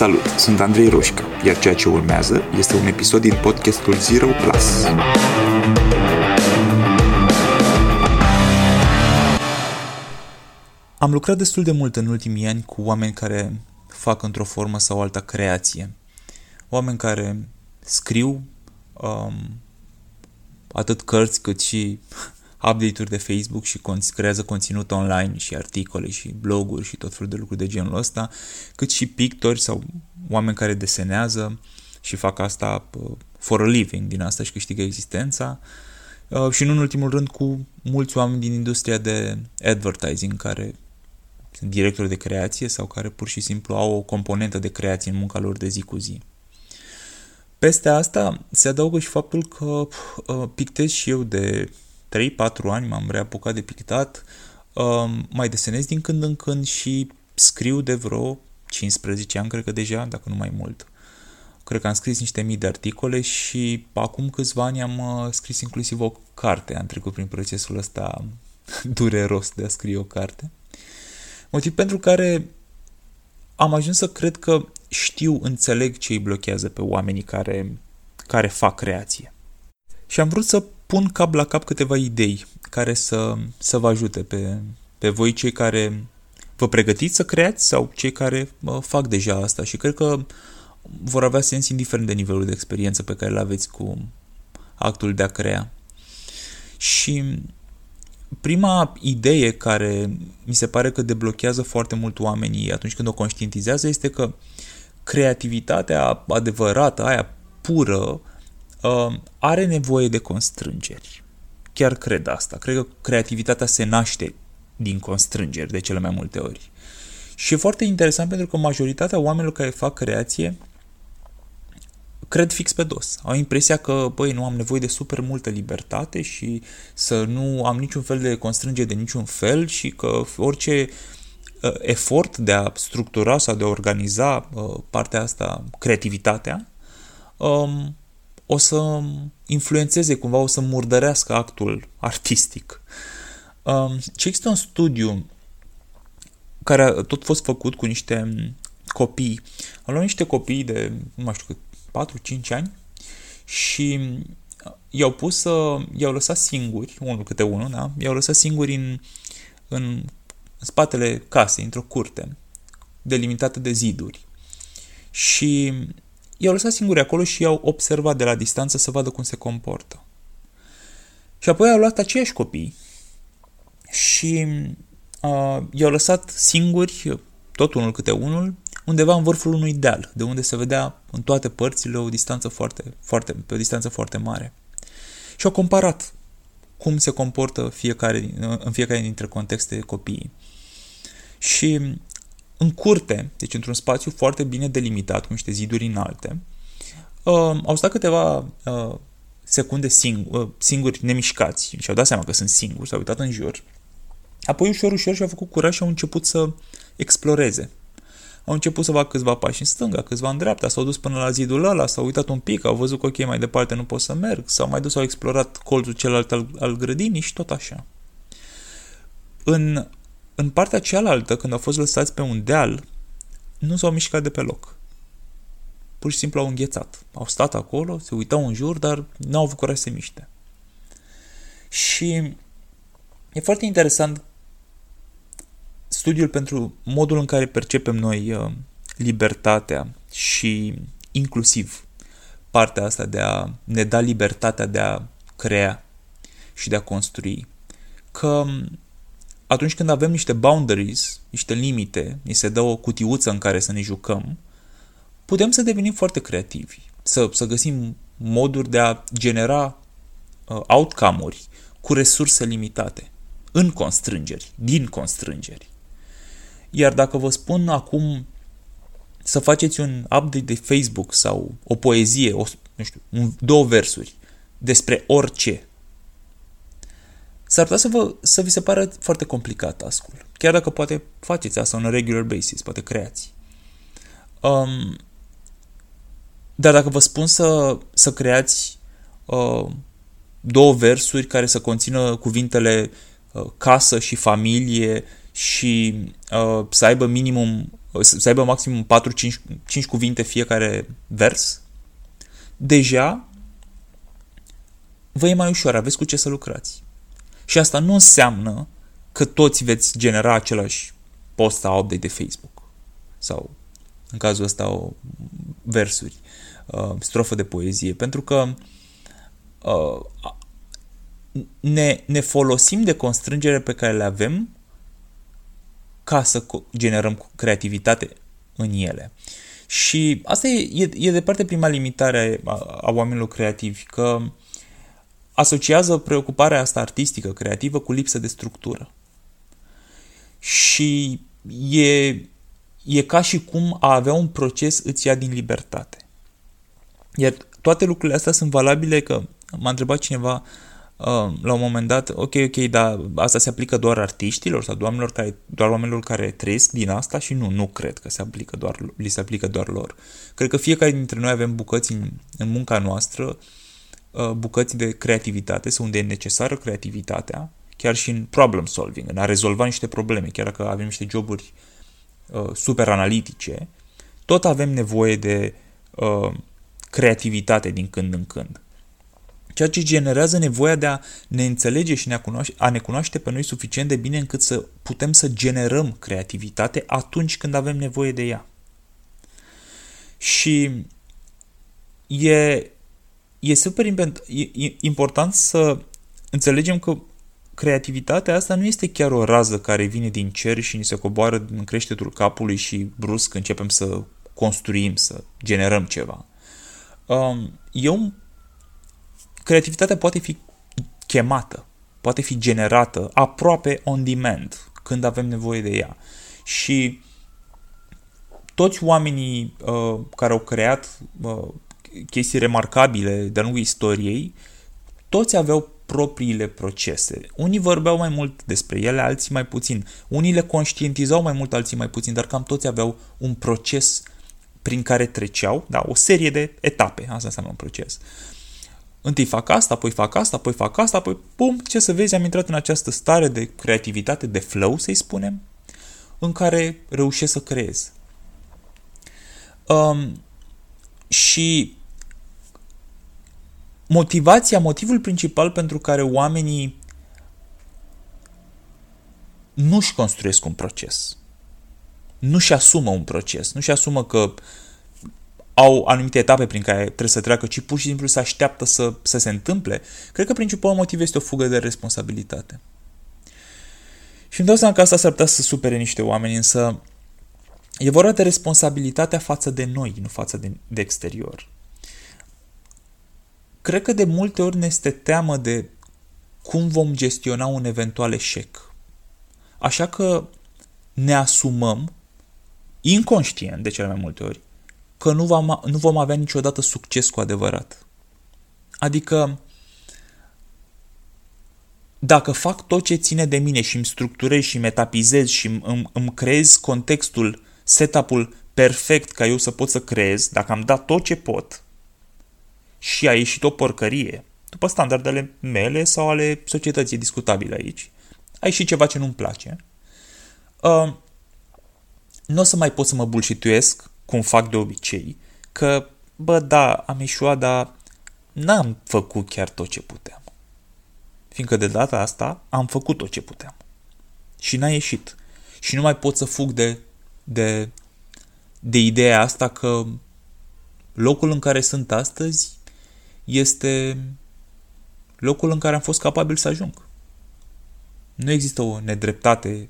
Salut, sunt Andrei Roșca, iar ceea ce urmează este un episod din podcastul Zero Plus. Am lucrat destul de mult în ultimii ani cu oameni care fac într-o formă sau alta creație. Oameni care scriu um, atât cărți cât și update-uri de Facebook și creează conținut online și articole și bloguri și tot felul de lucruri de genul ăsta, cât și pictori sau oameni care desenează și fac asta uh, for a living din asta și câștigă existența uh, și nu în ultimul rând cu mulți oameni din industria de advertising care sunt directori de creație sau care pur și simplu au o componentă de creație în munca lor de zi cu zi. Peste asta se adaugă și faptul că uh, pictez și eu de 3-4 ani, m-am reapucat de pictat, uh, mai desenez din când în când și scriu de vreo 15 ani, cred că deja, dacă nu mai mult. Cred că am scris niște mii de articole și acum câțiva ani am uh, scris inclusiv o carte. Am trecut prin procesul ăsta dureros de a scrie o carte. Motiv pentru care am ajuns să cred că știu, înțeleg ce îi blochează pe oamenii care, care fac creație. Și am vrut să pun cap la cap câteva idei care să, să vă ajute pe, pe voi cei care vă pregătiți să creați sau cei care uh, fac deja asta și cred că vor avea sens indiferent de nivelul de experiență pe care îl aveți cu actul de a crea. Și prima idee care mi se pare că deblochează foarte mult oamenii atunci când o conștientizează este că creativitatea adevărată, aia pură, uh, are nevoie de constrângeri. Chiar cred asta. Cred că creativitatea se naște din constrângeri de cele mai multe ori. Și e foarte interesant pentru că majoritatea oamenilor care fac creație cred fix pe dos. Au impresia că, băi, nu am nevoie de super multă libertate și să nu am niciun fel de constrângere de niciun fel și că orice uh, efort de a structura sau de a organiza uh, partea asta, creativitatea, um, o să influențeze cumva, o să murdărească actul artistic. Um, ce există un studiu care a tot fost făcut cu niște copii. Am luat niște copii de, nu mai știu cât, 4-5 ani și i-au pus să, i-au lăsat singuri, unul câte unul, da? i-au lăsat singuri în, în spatele casei, într-o curte, delimitată de ziduri. Și i-au lăsat singuri acolo și i-au observat de la distanță să vadă cum se comportă. Și apoi au luat aceiași copii și uh, i-au lăsat singuri, tot unul câte unul, undeva în vârful unui deal, de unde se vedea în toate părțile o distanță foarte, foarte, pe o distanță foarte mare. Și au comparat cum se comportă fiecare, în fiecare dintre contexte copiii. Și în curte, deci într-un spațiu foarte bine delimitat, cu niște ziduri înalte, uh, au stat câteva uh, secunde sing- uh, singuri nemișcați și au dat seama că sunt singuri, s-au uitat în jur. Apoi ușor, ușor și-au făcut curaj și au început să exploreze au început să facă câțiva pași în stânga, câțiva în dreapta, s-au dus până la zidul ăla, s-au uitat un pic, au văzut că ok, mai departe nu pot să merg, s-au mai dus, au explorat colțul celălalt al, al grădinii și tot așa. În, în partea cealaltă, când au fost lăsați pe un deal, nu s-au mișcat de pe loc. Pur și simplu au înghețat. Au stat acolo, se uitau în jur, dar nu au avut curaj să se miște. Și e foarte interesant studiul pentru modul în care percepem noi uh, libertatea și inclusiv partea asta de a ne da libertatea de a crea și de a construi. Că um, atunci când avem niște boundaries, niște limite, ni se dă o cutiuță în care să ne jucăm, putem să devenim foarte creativi, să, să găsim moduri de a genera uh, outcome-uri cu resurse limitate, în constrângeri, din constrângeri. Iar dacă vă spun acum să faceți un update de Facebook sau o poezie, o, nu știu, un, două versuri despre orice, s-ar putea să, vă, să vi se pară foarte complicat ascul. Chiar dacă poate faceți asta on a regular basis, poate creați. Um, dar dacă vă spun să, să creați uh, două versuri care să conțină cuvintele uh, casă și familie și uh, să aibă minimum să aibă maxim 4-5 cuvinte fiecare vers, deja vă e mai ușor, aveți cu ce să lucrați. Și asta nu înseamnă că toți veți genera același post sau update de Facebook sau în cazul ăsta o versuri, uh, strofă de poezie, pentru că uh, ne, ne folosim de constrângere pe care le avem ca să generăm creativitate în ele. Și asta e, e, e departe prima limitare a, a oamenilor creativi, că asociază preocuparea asta artistică, creativă, cu lipsă de structură. Și e, e ca și cum a avea un proces îți ia din libertate. Iar toate lucrurile astea sunt valabile că m-a întrebat cineva uh, la un moment dat, ok, ok, dar asta se aplică doar artiștilor sau oamenilor care, doar oamenilor care trăiesc din asta și nu, nu cred că se aplică doar, li se aplică doar lor. Cred că fiecare dintre noi avem bucăți în, în munca noastră, uh, bucăți de creativitate, sau unde e necesară creativitatea, chiar și în problem solving, în a rezolva niște probleme, chiar dacă avem niște joburi uh, super analitice, tot avem nevoie de uh, creativitate din când în când. Ceea ce generează nevoia de a ne înțelege și a ne cunoaște pe noi suficient de bine încât să putem să generăm creativitate atunci când avem nevoie de ea. Și e, e super important să înțelegem că creativitatea asta nu este chiar o rază care vine din cer și ni se coboară în creștetul capului și brusc începem să construim, să generăm ceva. Um, eu, creativitatea poate fi chemată, poate fi generată aproape on demand, când avem nevoie de ea. Și toți oamenii uh, care au creat uh, chestii remarcabile de-a lungul istoriei, toți aveau propriile procese. Unii vorbeau mai mult despre ele, alții mai puțin. Unii le conștientizau mai mult, alții mai puțin, dar cam toți aveau un proces prin care treceau, da, o serie de etape, asta înseamnă un proces. Întâi fac asta, apoi fac asta, apoi fac asta, apoi pum, ce să vezi, am intrat în această stare de creativitate, de flow, să-i spunem, în care reușesc să creez. Um, și motivația, motivul principal pentru care oamenii nu-și construiesc un proces, nu-și asumă un proces, nu-și asumă că au anumite etape prin care trebuie să treacă, ci pur și simplu să așteaptă să, să se întâmple, cred că principalul motiv este o fugă de responsabilitate. Și îmi dau seama că asta s-ar putea să supere niște oameni, însă e vorba de responsabilitatea față de noi, nu față de, de exterior cred că de multe ori ne este teamă de cum vom gestiona un eventual eșec. Așa că ne asumăm, inconștient de cele mai multe ori, că nu vom, nu vom avea niciodată succes cu adevărat. Adică, dacă fac tot ce ține de mine și îmi structurez și metapizez și îmi, îmi creez contextul, setup-ul perfect ca eu să pot să creez, dacă am dat tot ce pot, și a ieșit o porcărie, după standardele mele sau ale societății discutabile aici, a ieșit ceva ce nu-mi place, uh, nu o să mai pot să mă bulșituiesc, cum fac de obicei, că, bă, da, am ieșuat, dar n-am făcut chiar tot ce puteam. Fiindcă de data asta am făcut tot ce puteam. Și n-a ieșit. Și nu mai pot să fug de, de, de ideea asta că locul în care sunt astăzi este locul în care am fost capabil să ajung. Nu există o nedreptate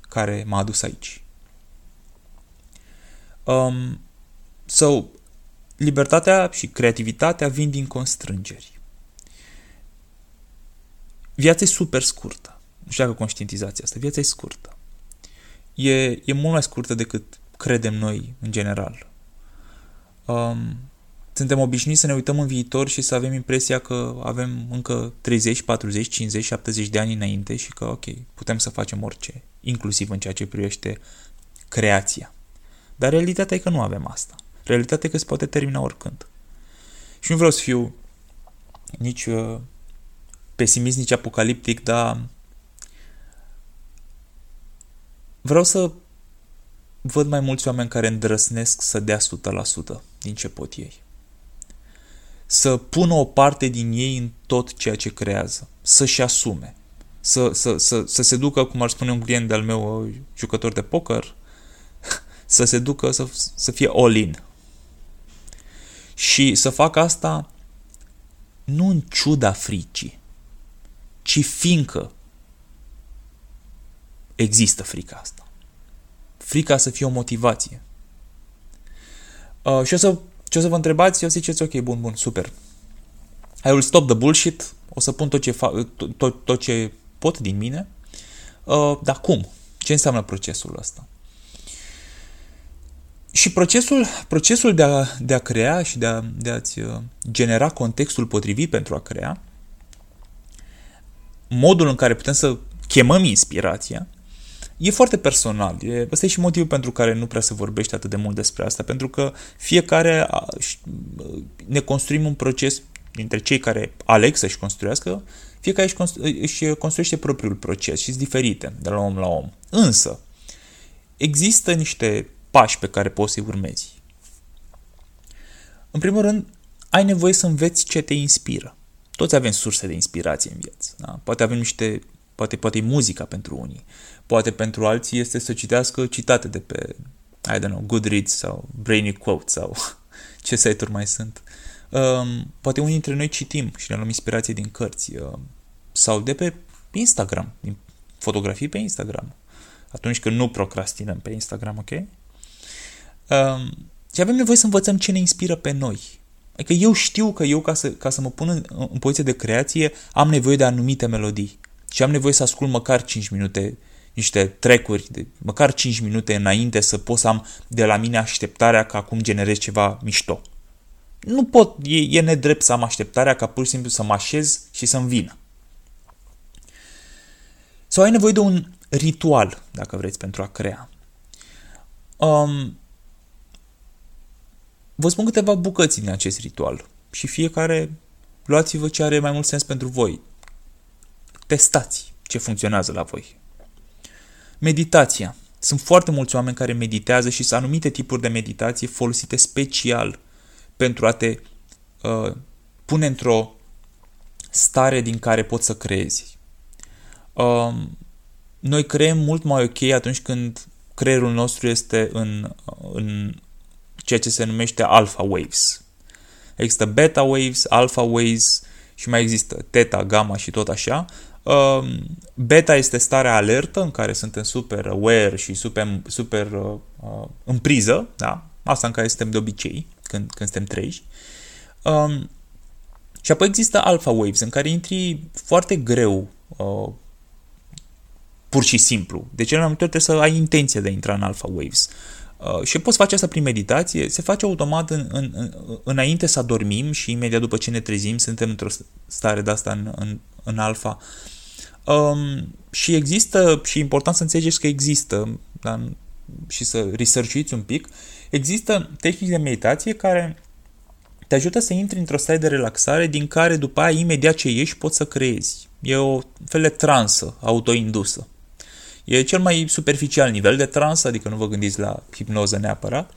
care m-a adus aici. Um, so, libertatea și creativitatea vin din constrângeri. Viața e super scurtă. Nu știu dacă conștientizația asta. Viața e scurtă. E, e mult mai scurtă decât credem noi în general. Um, suntem obișnuiți să ne uităm în viitor și să avem impresia că avem încă 30, 40, 50, 70 de ani înainte și că, ok, putem să facem orice, inclusiv în ceea ce privește creația. Dar realitatea e că nu avem asta. Realitatea e că se poate termina oricând. Și nu vreau să fiu nici uh, pesimist, nici apocaliptic, dar vreau să văd mai mulți oameni care îndrăsnesc să dea 100% din ce pot ei. Să pună o parte din ei în tot ceea ce creează. Să-și asume. Să, să, să, să se ducă, cum ar spune un client de-al meu, jucător de poker, să se ducă să, să fie all-in. Și să facă asta nu în ciuda fricii, ci fiindcă există frica asta. Frica să fie o motivație. Uh, și o să, ce o să vă întrebați, eu ziceți, ok, bun, bun, super. I will stop the bullshit, o să pun tot ce, fa- tot, tot, tot ce pot din mine, uh, dar cum? Ce înseamnă procesul ăsta? Și procesul, procesul de, a, de a crea și de, a, de a-ți uh, genera contextul potrivit pentru a crea, modul în care putem să chemăm inspirația, e foarte personal. E, ăsta e și motivul pentru care nu prea se vorbește atât de mult despre asta, pentru că fiecare ne construim un proces dintre cei care aleg să-și construiască, fiecare își, constru- își construiește propriul proces și sunt diferite de la om la om. Însă, există niște pași pe care poți să-i urmezi. În primul rând, ai nevoie să înveți ce te inspiră. Toți avem surse de inspirație în viață. Da? Poate avem niște, poate, poate e muzica pentru unii, poate pentru alții este să citească citate de pe, I don't know, Goodreads sau Brainy Quote sau ce site-uri mai sunt. Um, poate unii dintre noi citim și ne luăm inspirație din cărți uh, sau de pe Instagram, din fotografii pe Instagram. Atunci când nu procrastinăm pe Instagram, ok? Um, și avem nevoie să învățăm ce ne inspiră pe noi. Adică eu știu că eu, ca să, ca să mă pun în, în poziție de creație, am nevoie de anumite melodii. Și am nevoie să ascult măcar 5 minute niște trecuri, de măcar 5 minute înainte să pot să am de la mine așteptarea că acum generez ceva mișto. Nu pot, e, e nedrept să am așteptarea ca pur și simplu să mă așez și să-mi vină. Sau ai nevoie de un ritual, dacă vreți, pentru a crea. Um, Vă spun câteva bucăți din acest ritual și fiecare luați-vă ce are mai mult sens pentru voi. Testați ce funcționează la voi. Meditația. Sunt foarte mulți oameni care meditează și sunt anumite tipuri de meditație folosite special pentru a te uh, pune într-o stare din care poți să creezi. Uh, noi creăm mult mai ok atunci când creierul nostru este în, în ceea ce se numește alpha waves. Există beta waves, alpha waves și mai există theta, gamma și tot așa. Um, beta este starea alertă în care suntem super aware și super, super uh, uh, în priză, da? asta în care suntem de obicei când, când suntem treji. Um, și apoi există alpha waves în care intri foarte greu uh, pur și simplu. De cele mai multe ori trebuie să ai intenția de a intra în alpha waves. Uh, și poți face asta prin meditație, se face automat în, în, în, înainte să adormim și imediat după ce ne trezim suntem într-o stare de asta în, în, în alfa. Um, și există, și e important să înțelegeți că există, dar, și să researchuiți un pic, există tehnici de meditație care te ajută să intri într-o stare de relaxare din care după aia imediat ce ieși poți să creezi. E o fel de transă autoindusă. E cel mai superficial nivel de trans, adică nu vă gândiți la hipnoză neapărat,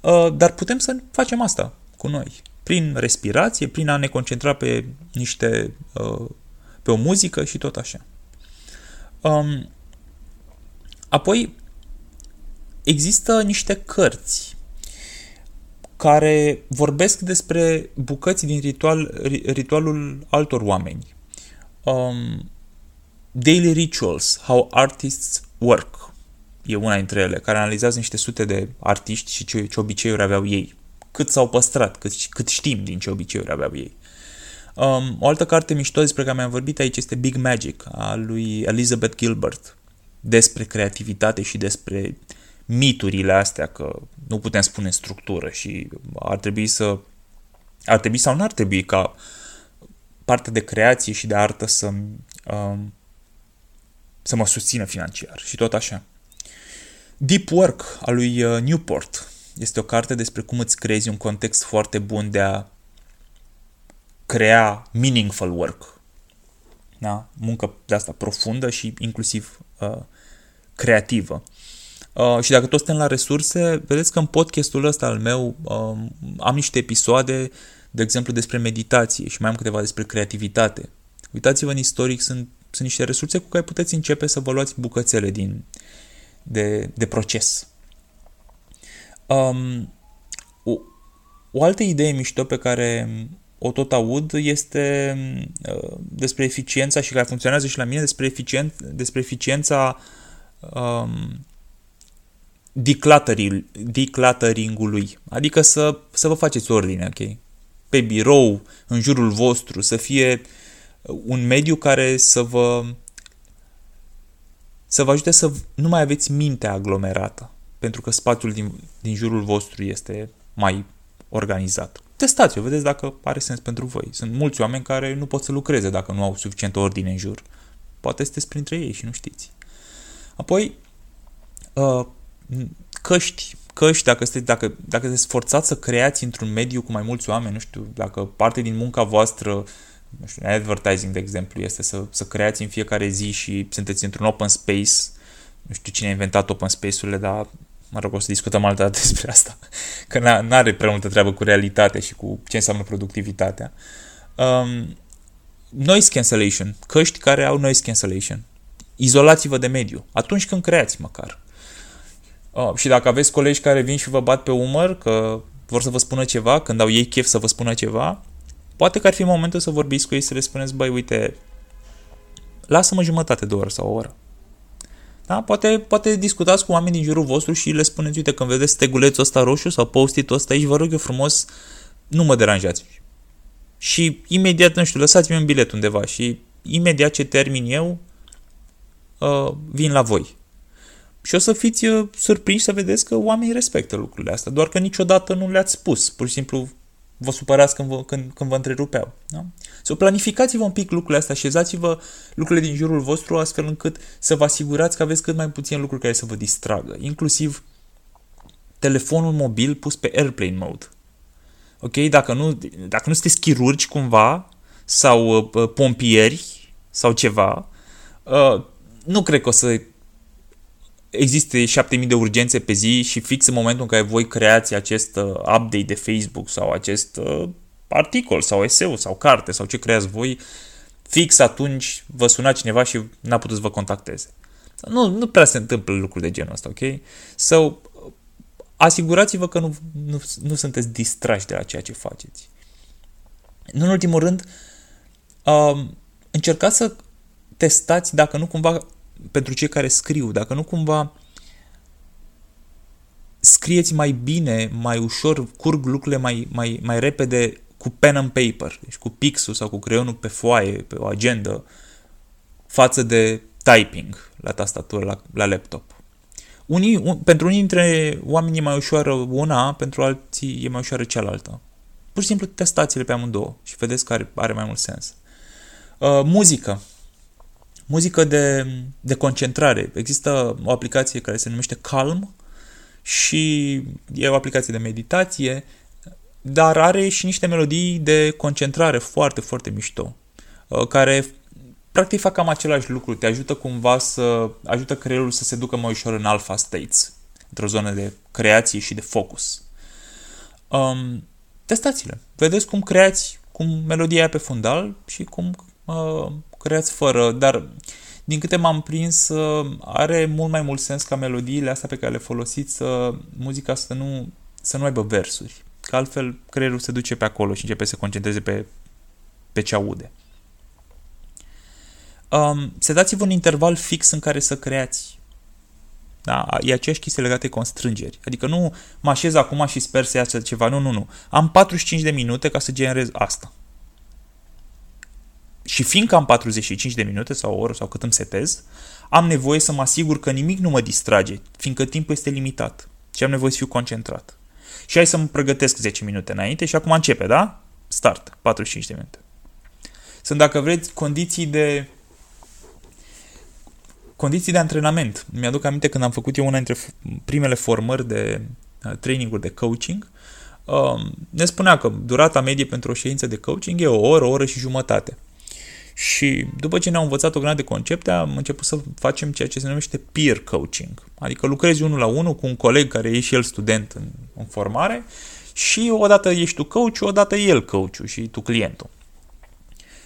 uh, dar putem să facem asta cu noi. Prin respirație, prin a ne concentra pe niște, uh, pe o muzică și tot așa. Um, apoi, există niște cărți care vorbesc despre bucăți din ritual, ritualul altor oameni. Um, Daily Rituals, How Artists Work. E una dintre ele, care analizează niște sute de artiști și ce, ce obiceiuri aveau ei. Cât s-au păstrat, cât, cât știm din ce obiceiuri aveau ei. Um, o altă carte mișto despre care mi-am vorbit aici este Big Magic, a lui Elizabeth Gilbert, despre creativitate și despre miturile astea, că nu putem spune structură și ar trebui să ar trebui sau nu ar trebui ca partea de creație și de artă să um, să mă susțină financiar și tot așa. Deep Work al lui uh, Newport este o carte despre cum îți creezi un context foarte bun de a crea meaningful work. Da? Muncă de asta profundă și inclusiv uh, creativă. Uh, și dacă tot suntem la resurse, vedeți că în podcastul ăsta al meu uh, am niște episoade, de exemplu, despre meditație și mai am câteva despre creativitate. Uitați-vă în istoric, sunt, sunt niște resurse cu care puteți începe să vă luați bucățele din, de, de proces. Um, o, o altă idee mișto pe care o tot aud este uh, despre eficiența și care funcționează și la mine despre, eficient, despre eficiența um, decluttering, decluttering-ului. Adică să, să vă faceți ordine, ok? Pe birou, în jurul vostru, să fie un mediu care să vă să vă ajute să nu mai aveți mintea aglomerată, pentru că spațiul din, din jurul vostru este mai organizat. Testați-o, vedeți dacă are sens pentru voi. Sunt mulți oameni care nu pot să lucreze dacă nu au suficient ordine în jur. Poate sunteți printre ei și nu știți. Apoi, uh, căști, căști, dacă, sunteți, dacă, dacă sunteți forțați să creați într-un mediu cu mai mulți oameni, nu știu, dacă parte din munca voastră, nu știu, advertising, de exemplu, este să, să creați în fiecare zi și sunteți într-un open space, nu știu cine a inventat open space-urile, dar mă rog, o să discutăm altă dată despre asta, că nu are prea multă treabă cu realitatea și cu ce înseamnă productivitatea. Um, noise cancellation, căști care au noise cancellation. Izolați-vă de mediu, atunci când creați măcar. Uh, și dacă aveți colegi care vin și vă bat pe umăr că vor să vă spună ceva, când au ei chef să vă spună ceva, poate că ar fi momentul să vorbiți cu ei să le spuneți, băi, uite, lasă-mă jumătate de oră sau o oră. Da? Poate, poate discutați cu oameni din jurul vostru și le spuneți, uite, când vedeți stegulețul ăsta roșu sau post-it-ul ăsta aici, vă rog eu frumos, nu mă deranjați. Și imediat, nu știu, lăsați-mi un bilet undeva și imediat ce termin eu, uh, vin la voi. Și o să fiți uh, surprinși să vedeți că oamenii respectă lucrurile astea, doar că niciodată nu le-ați spus. Pur și simplu vă supărați când vă, când, când vă întrerupeau. Da? So, planificați-vă un pic lucrurile astea, așezați-vă lucrurile din jurul vostru astfel încât să vă asigurați că aveți cât mai puțin lucruri care să vă distragă, inclusiv telefonul mobil pus pe airplane mode. Ok? Dacă nu, dacă nu sunteți chirurgi cumva sau uh, pompieri sau ceva, uh, nu cred că o să existe 7000 de urgențe pe zi și fix în momentul în care voi creați acest uh, update de Facebook sau acest uh, articol sau eseu sau carte sau ce creați voi, fix atunci vă suna cineva și n-a putut să vă contacteze. Nu, nu prea se întâmplă lucruri de genul ăsta, ok? So, asigurați-vă că nu, nu, nu sunteți distrași de la ceea ce faceți. în ultimul rând, um, încercați să testați dacă nu cumva pentru cei care scriu, dacă nu cumva scrieți mai bine, mai ușor, curg lucrurile mai, mai, mai repede cu pen and paper, deci cu pixul sau cu creionul pe foaie, pe o agendă, față de typing la tastatură, la, la laptop. Unii, un, pentru unii dintre oameni e mai ușoară una, pentru alții e mai ușoară cealaltă. Pur și simplu testați-le pe amândouă și vedeți că are, are mai mult sens. Uh, muzică muzică de, de concentrare. Există o aplicație care se numește Calm și e o aplicație de meditație, dar are și niște melodii de concentrare foarte, foarte mișto, uh, care practic fac cam același lucru, te ajută cumva să ajută creierul să se ducă mai ușor în alpha states, într-o zonă de creație și de focus. Um, testați-le. Vedeți cum creați cum melodia pe fundal și cum uh, creați fără, dar din câte m-am prins, uh, are mult mai mult sens ca melodiile astea pe care le folosiți, să, muzica să nu, să nu aibă versuri. Că altfel creierul se duce pe acolo și începe să se concentreze pe, pe ce aude. Um, dați vă un interval fix în care să creați. Da? E aceeași chestie legată de constrângeri. Adică nu mă așez acum și sper să iasă ceva. Nu, nu, nu. Am 45 de minute ca să generez asta. Și fiindcă am 45 de minute sau o oră sau cât îmi setez, am nevoie să mă asigur că nimic nu mă distrage, fiindcă timpul este limitat și am nevoie să fiu concentrat. Și hai să mă pregătesc 10 minute înainte și acum începe, da? Start, 45 de minute. Sunt, dacă vreți, condiții de condiții de antrenament. Mi-aduc aminte când am făcut eu una dintre primele formări de uh, traininguri de coaching, um, ne spunea că durata medie pentru o ședință de coaching e o oră, o oră și jumătate. Și după ce ne-au învățat o grămadă de concepte, am început să facem ceea ce se numește peer coaching. Adică lucrezi unul la unul cu un coleg care e și el student în, în formare și odată ești tu coach, odată el coach și tu clientul.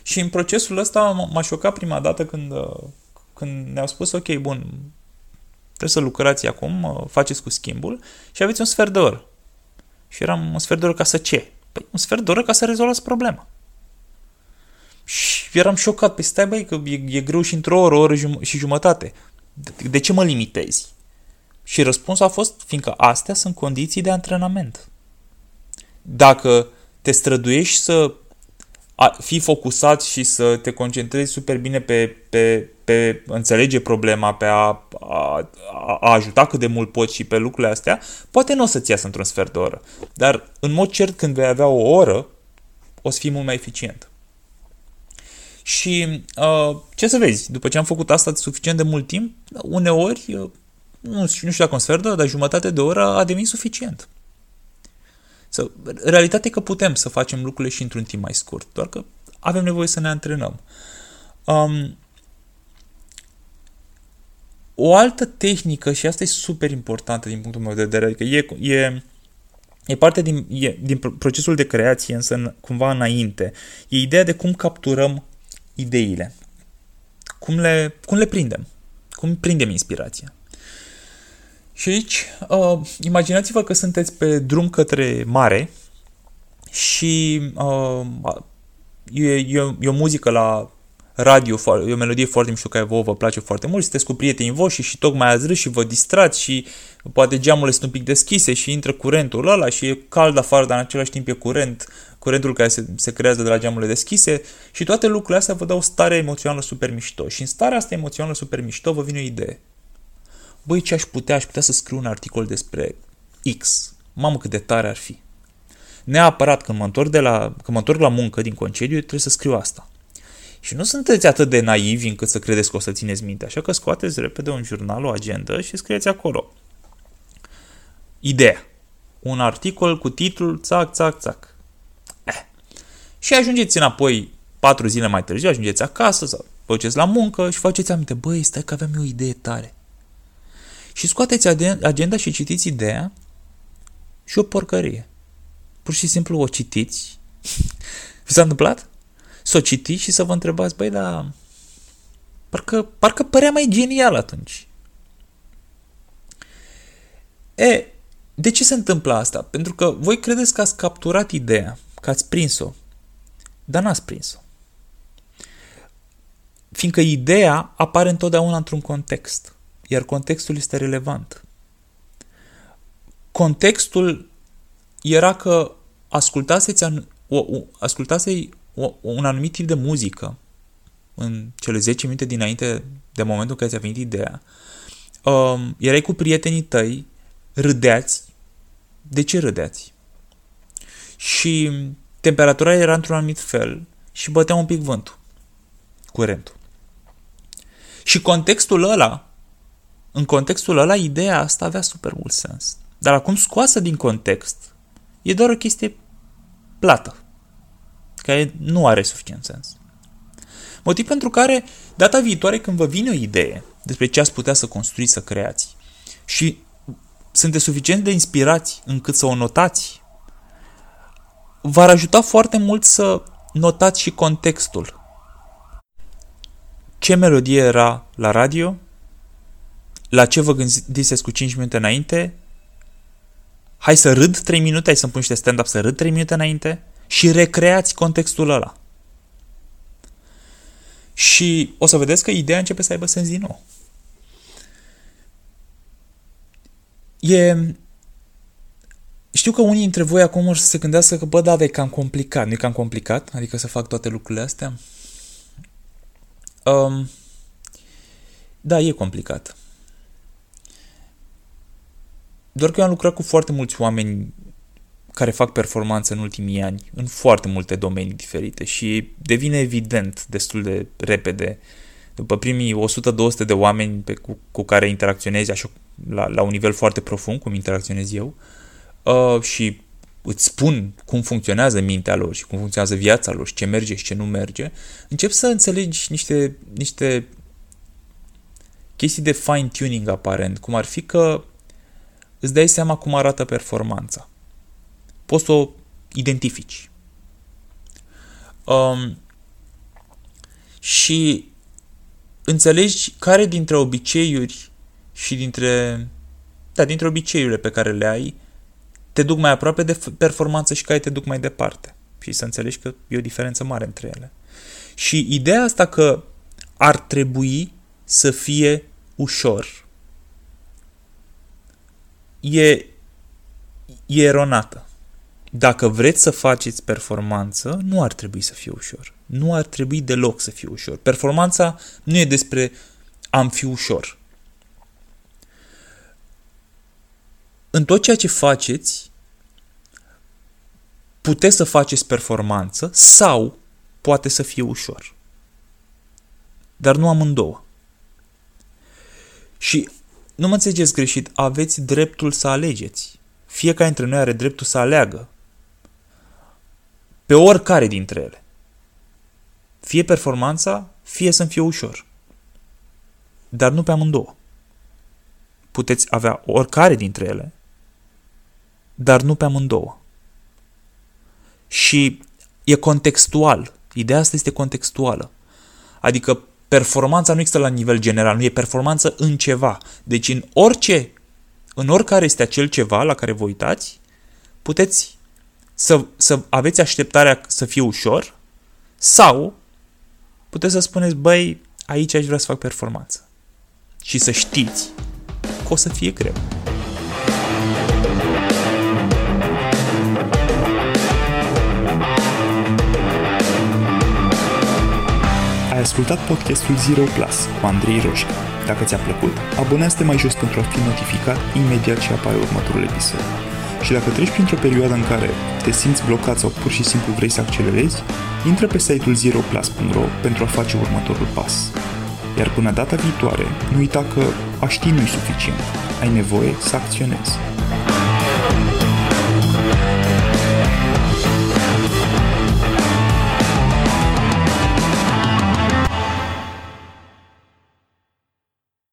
Și în procesul ăsta m-a șocat prima dată când, când ne-au spus, ok, bun, trebuie să lucrați acum, faceți cu schimbul și aveți un sfert de oră. Și eram un sfert de oră ca să ce? Păi un sfert de oră ca să rezolvați problema. Și eram șocat, pe stai băi, că e, e greu și într-o oră, o oră și jumătate. De, de ce mă limitezi? Și răspunsul a fost, fiindcă astea sunt condiții de antrenament. Dacă te străduiești să fii focusat și să te concentrezi super bine pe, pe, pe înțelege problema, pe a, a, a ajuta cât de mult poți și pe lucrurile astea, poate nu o să-ți iasă într-un sfert de oră. Dar, în mod cert, când vei avea o oră, o să fii mult mai eficient. Și uh, ce să vezi, după ce am făcut asta de suficient de mult timp, uneori, uh, nu, nu știu dacă un sfert de oră, dar jumătate de oră a devenit suficient. Să, realitatea e că putem să facem lucrurile și într-un timp mai scurt, doar că avem nevoie să ne antrenăm. Um, o altă tehnică, și asta e super importantă din punctul meu de vedere, adică e, e, e parte din, e, din procesul de creație, însă cumva înainte, e ideea de cum capturăm ideile, cum le, cum le prindem, cum prindem inspirația. Și aici, uh, imaginați-vă că sunteți pe drum către mare și uh, e, e, e o muzică la radio, e o melodie foarte mișto care vouă vă place foarte mult, sunteți cu prietenii voștri și tocmai ați râs și vă distrați și poate geamurile sunt un pic deschise și intră curentul ăla și e cald afară, dar în același timp e curent, curentul care se, se creează de la geamurile deschise și toate lucrurile astea vă dau o stare emoțională super mișto și în starea asta emoțională super mișto vă vine o idee băi, ce aș putea? Aș putea să scriu un articol despre X. Mamă, cât de tare ar fi. Neapărat când mă întorc, de la, când mă întorc la muncă din concediu, trebuie să scriu asta. Și nu sunteți atât de naivi încât să credeți că o să țineți minte, așa că scoateți repede un jurnal, o agendă și scrieți acolo. Ideea. Un articol cu titlul țac, țac, țac. Eh. Și ajungeți înapoi patru zile mai târziu, ajungeți acasă sau vă la muncă și faceți aminte, băi, stai că aveam eu o idee tare și scoateți agenda și citiți ideea și o porcărie. Pur și simplu o citiți. Vi s-a întâmplat? Să o citiți și să vă întrebați, băi, dar parcă, parcă părea mai genial atunci. E, de ce se întâmplă asta? Pentru că voi credeți că ați capturat ideea, că ați prins-o, dar n-ați prins-o. Fiindcă ideea apare întotdeauna într-un context iar contextul este relevant. Contextul era că ascultaseți, o, o, ascultaseți o, un anumit tip de muzică în cele 10 minute dinainte de momentul în care ți-a venit ideea. Um, erai cu prietenii tăi, râdeați. De ce râdeați? Și temperatura era într-un anumit fel și bătea un pic vântul, curentul. Și contextul ăla în contextul ăla, ideea asta avea super mult sens. Dar acum scoasă din context, e doar o chestie plată, care nu are suficient sens. Motiv pentru care, data viitoare când vă vine o idee despre ce ați putea să construiți, să creați, și sunteți suficient de inspirați încât să o notați, v-ar ajuta foarte mult să notați și contextul. Ce melodie era la radio? la ce vă gândiseți cu 5 minute înainte, hai să râd 3 minute, hai să-mi pun niște stand-up să râd 3 minute înainte și recreați contextul ăla. Și o să vedeți că ideea începe să aibă sens din nou. E... Știu că unii dintre voi acum o să se gândească că, bă, da, e cam complicat. Nu e cam complicat? Adică să fac toate lucrurile astea? Um, da, e complicat. Doar că eu am lucrat cu foarte mulți oameni care fac performanță în ultimii ani, în foarte multe domenii diferite și devine evident destul de repede, după primii 100-200 de oameni pe, cu, cu care interacționezi așa, la, la un nivel foarte profund, cum interacționez eu, uh, și îți spun cum funcționează mintea lor și cum funcționează viața lor și ce merge și ce nu merge, încep să înțelegi niște, niște chestii de fine-tuning aparent, cum ar fi că îți dai seama cum arată performanța. Poți să o identifici. Um, și înțelegi care dintre obiceiuri și dintre, da, dintre obiceiurile pe care le ai te duc mai aproape de performanță și care te duc mai departe. Și să înțelegi că e o diferență mare între ele. Și ideea asta că ar trebui să fie ușor e, e eronată. Dacă vreți să faceți performanță, nu ar trebui să fie ușor. Nu ar trebui deloc să fie ușor. Performanța nu e despre am fi ușor. În tot ceea ce faceți, puteți să faceți performanță sau poate să fie ușor. Dar nu amândouă. Și nu mă înțelegeți greșit, aveți dreptul să alegeți. Fiecare dintre noi are dreptul să aleagă. Pe oricare dintre ele. Fie performanța, fie să-mi fie ușor. Dar nu pe amândouă. Puteți avea oricare dintre ele, dar nu pe amândouă. Și e contextual. Ideea asta este contextuală. Adică performanța nu există la nivel general, nu e performanță în ceva. Deci în orice, în oricare este acel ceva la care vă uitați, puteți să, să aveți așteptarea să fie ușor sau puteți să spuneți, băi, aici aș vrea să fac performanță. Și să știți că o să fie greu. Ascultat podcastul Zero Plus cu Andrei Roșca. Dacă ți-a plăcut, abonează-te mai jos pentru a fi notificat imediat ce apare următorul episod. Și dacă treci printr-o perioadă în care te simți blocat sau pur și simplu vrei să accelerezi, intră pe site-ul zeroplus.ro pentru a face următorul pas. Iar până data viitoare, nu uita că a ști nu suficient. Ai nevoie să acționezi.